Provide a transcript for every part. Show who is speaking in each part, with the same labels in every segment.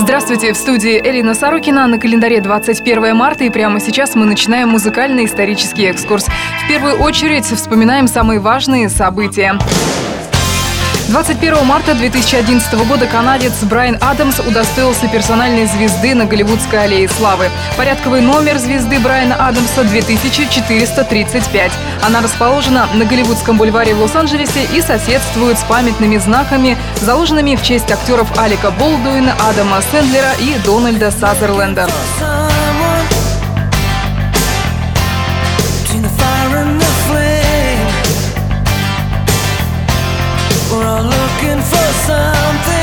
Speaker 1: Здравствуйте, в студии Элина Сорокина. На календаре 21 марта и прямо сейчас мы начинаем музыкальный исторический экскурс. В первую очередь вспоминаем самые важные события. 21 марта 2011 года канадец Брайан Адамс удостоился персональной звезды на Голливудской аллее славы. Порядковый номер звезды Брайана Адамса 2435. Она расположена на Голливудском бульваре в Лос-Анджелесе и соседствует с памятными знаками, заложенными в честь актеров Алика Болдуина, Адама Сэндлера и Дональда Сазерленда.
Speaker 2: Something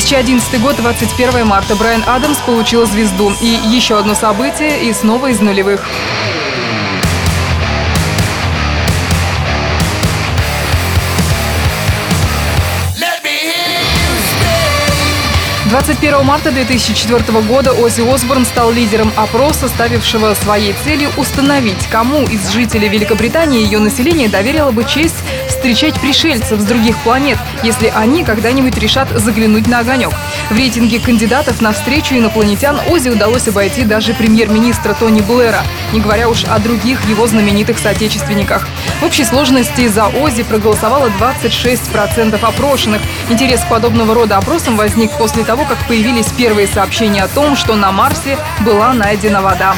Speaker 1: 2011 год, 21 марта. Брайан Адамс получил звезду. И еще одно событие, и снова из нулевых.
Speaker 2: Let me hear
Speaker 3: 21 марта 2004 года Оззи Осборн стал лидером опроса, ставившего своей целью установить, кому из жителей Великобритании ее население доверило бы честь встречать пришельцев с других планет, если они когда-нибудь решат заглянуть на огонек. В рейтинге кандидатов на встречу инопланетян Ози удалось обойти даже премьер-министра Тони Блэра, не говоря уж о других его знаменитых соотечественниках. В общей сложности за Ози проголосовало 26% опрошенных. Интерес к подобного рода опросам возник после того, как появились первые сообщения о том, что на Марсе была найдена вода.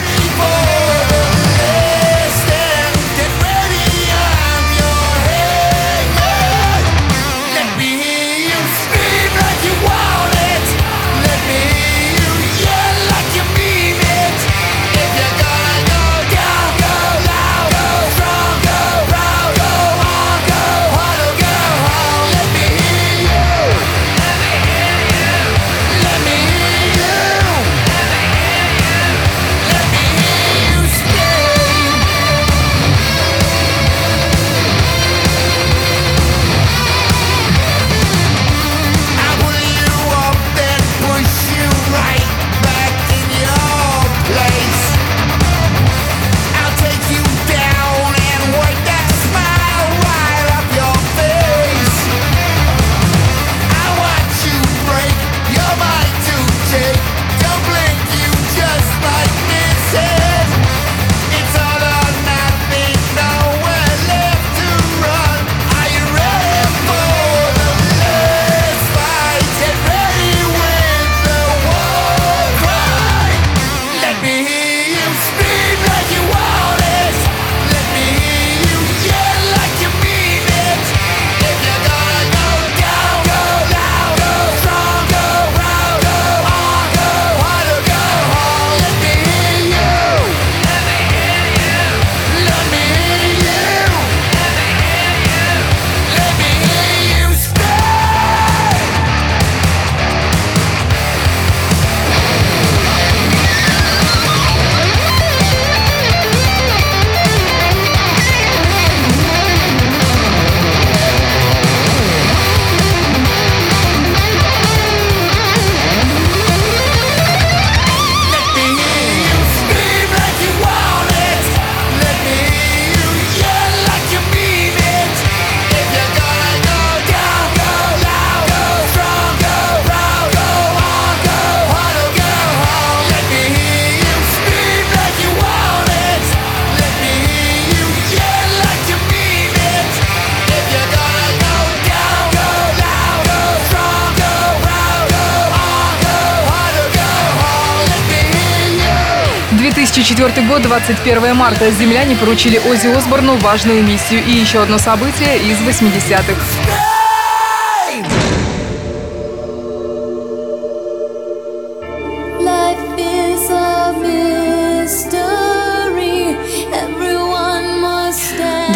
Speaker 3: 2004 год, 21 марта. Земляне поручили Ози Осборну важную миссию и еще одно событие из 80-х.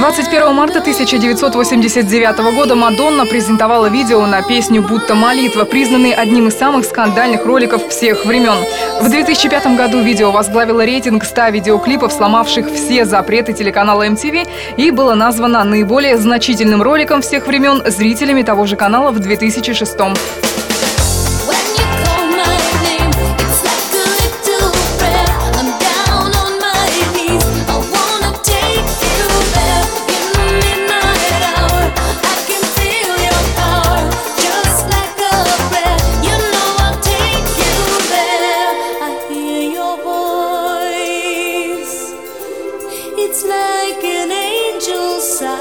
Speaker 3: 21 марта 1989 года Мадонна презентовала видео на песню «Будто молитва», признанный одним из самых скандальных роликов всех времен. В 2005 году видео возглавило рейтинг 100 видеоклипов, сломавших все запреты телеканала MTV, и было названо наиболее значительным роликом всех времен зрителями того же канала в 2006
Speaker 4: When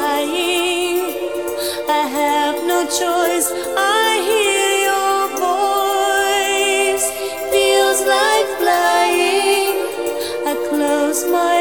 Speaker 4: angel. I have no choice. I hear your voice. Feels like flying. I close my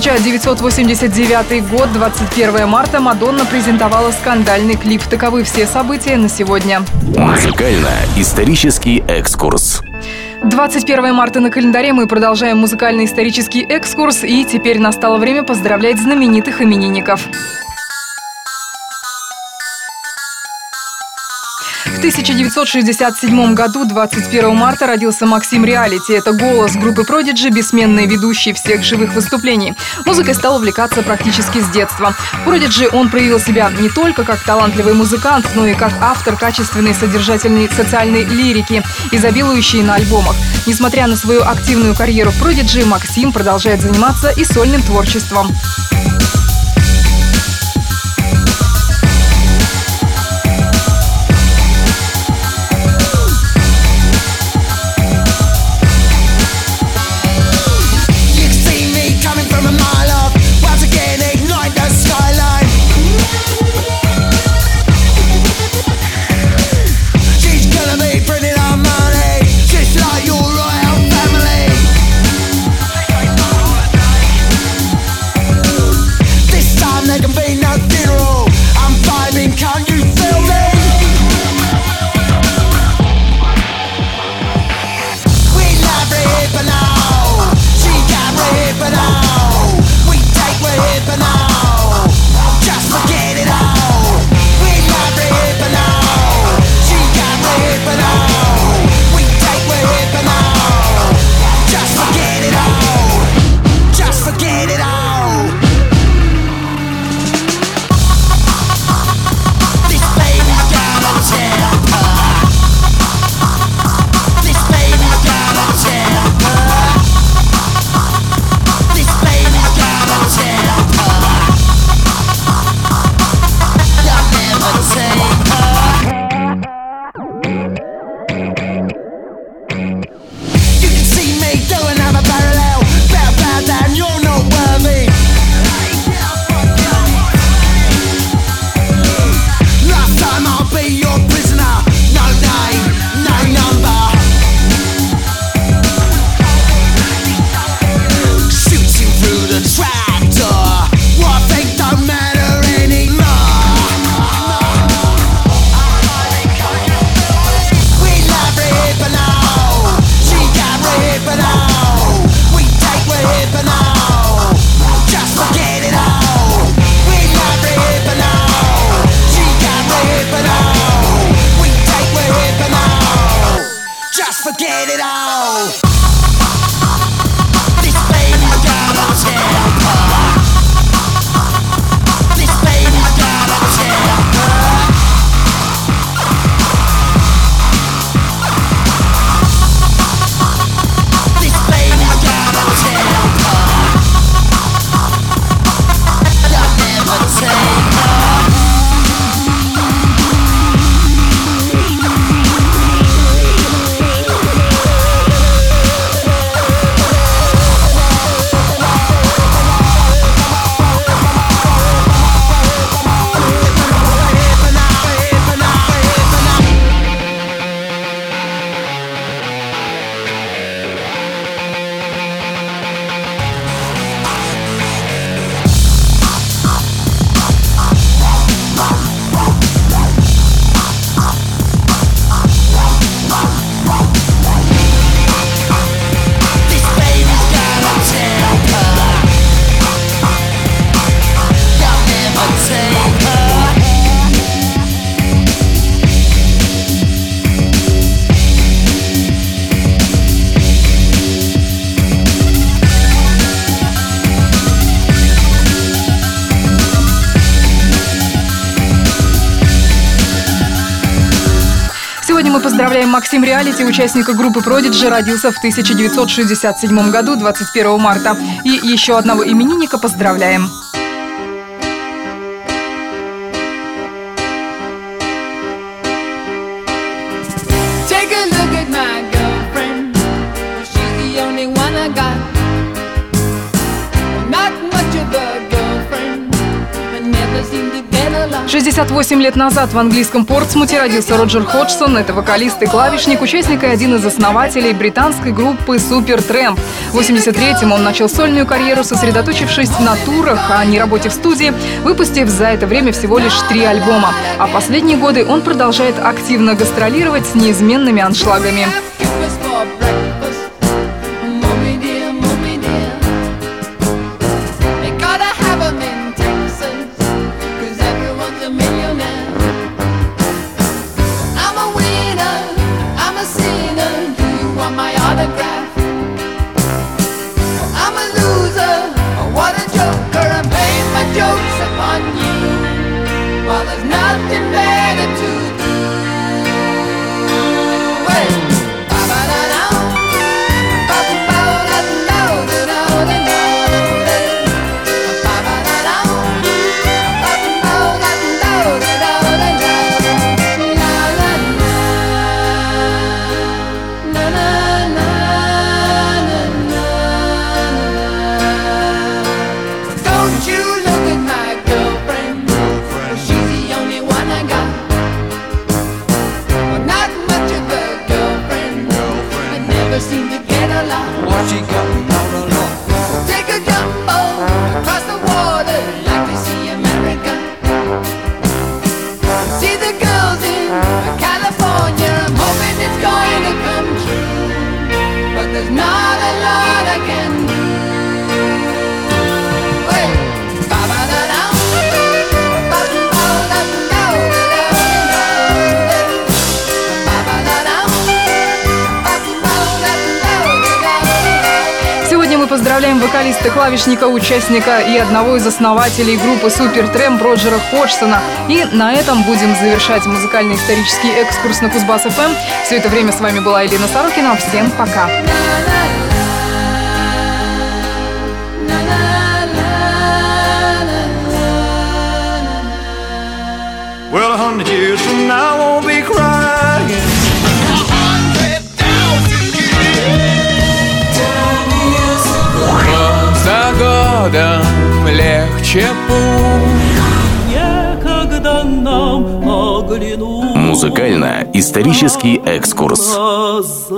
Speaker 1: 1989 год, 21 марта, Мадонна презентовала скандальный клип. Таковы все события на сегодня.
Speaker 5: Музыкально-исторический экскурс.
Speaker 1: 21 марта на календаре мы продолжаем музыкально-исторический экскурс, и теперь настало время поздравлять знаменитых именинников. 1967 году, 21 марта, родился Максим Реалити. Это голос группы Продиджи, бессменный ведущий всех живых выступлений. Музыкой стал увлекаться практически с детства. В Prodigy он проявил себя не только как талантливый музыкант, но и как автор качественной содержательной социальной лирики, изобилующей на альбомах. Несмотря на свою активную карьеру в Prodigy, Максим продолжает заниматься и сольным творчеством.
Speaker 2: just forget
Speaker 1: it all. Поздравляем Максим Реалити, участника группы Prodigy, родился в 1967 году, 21 марта. И еще одного именинника поздравляем. 68 лет назад в английском Портсмуте родился Роджер Ходжсон. Это вокалист и клавишник, участник и один из основателей британской группы Супер Трэмп. В 83-м он начал сольную карьеру, сосредоточившись на турах, а не работе в студии, выпустив за это время всего лишь три альбома. А последние годы он продолжает активно гастролировать с неизменными аншлагами.
Speaker 6: What
Speaker 7: she got
Speaker 1: поздравляем вокалиста, клавишника, участника и одного из основателей группы Супер Трэмп Роджера Ходжсона. И на этом будем завершать музыкальный исторический экскурс на Кузбасс ФМ. Все это время с вами была Елена Сорокина. Всем пока!
Speaker 7: Well, a hundred years from now, I won't be crying.
Speaker 8: Годом легче путь
Speaker 9: Некогда нам оглянуть
Speaker 5: Музыкально-исторический экскурс.
Speaker 9: глаза.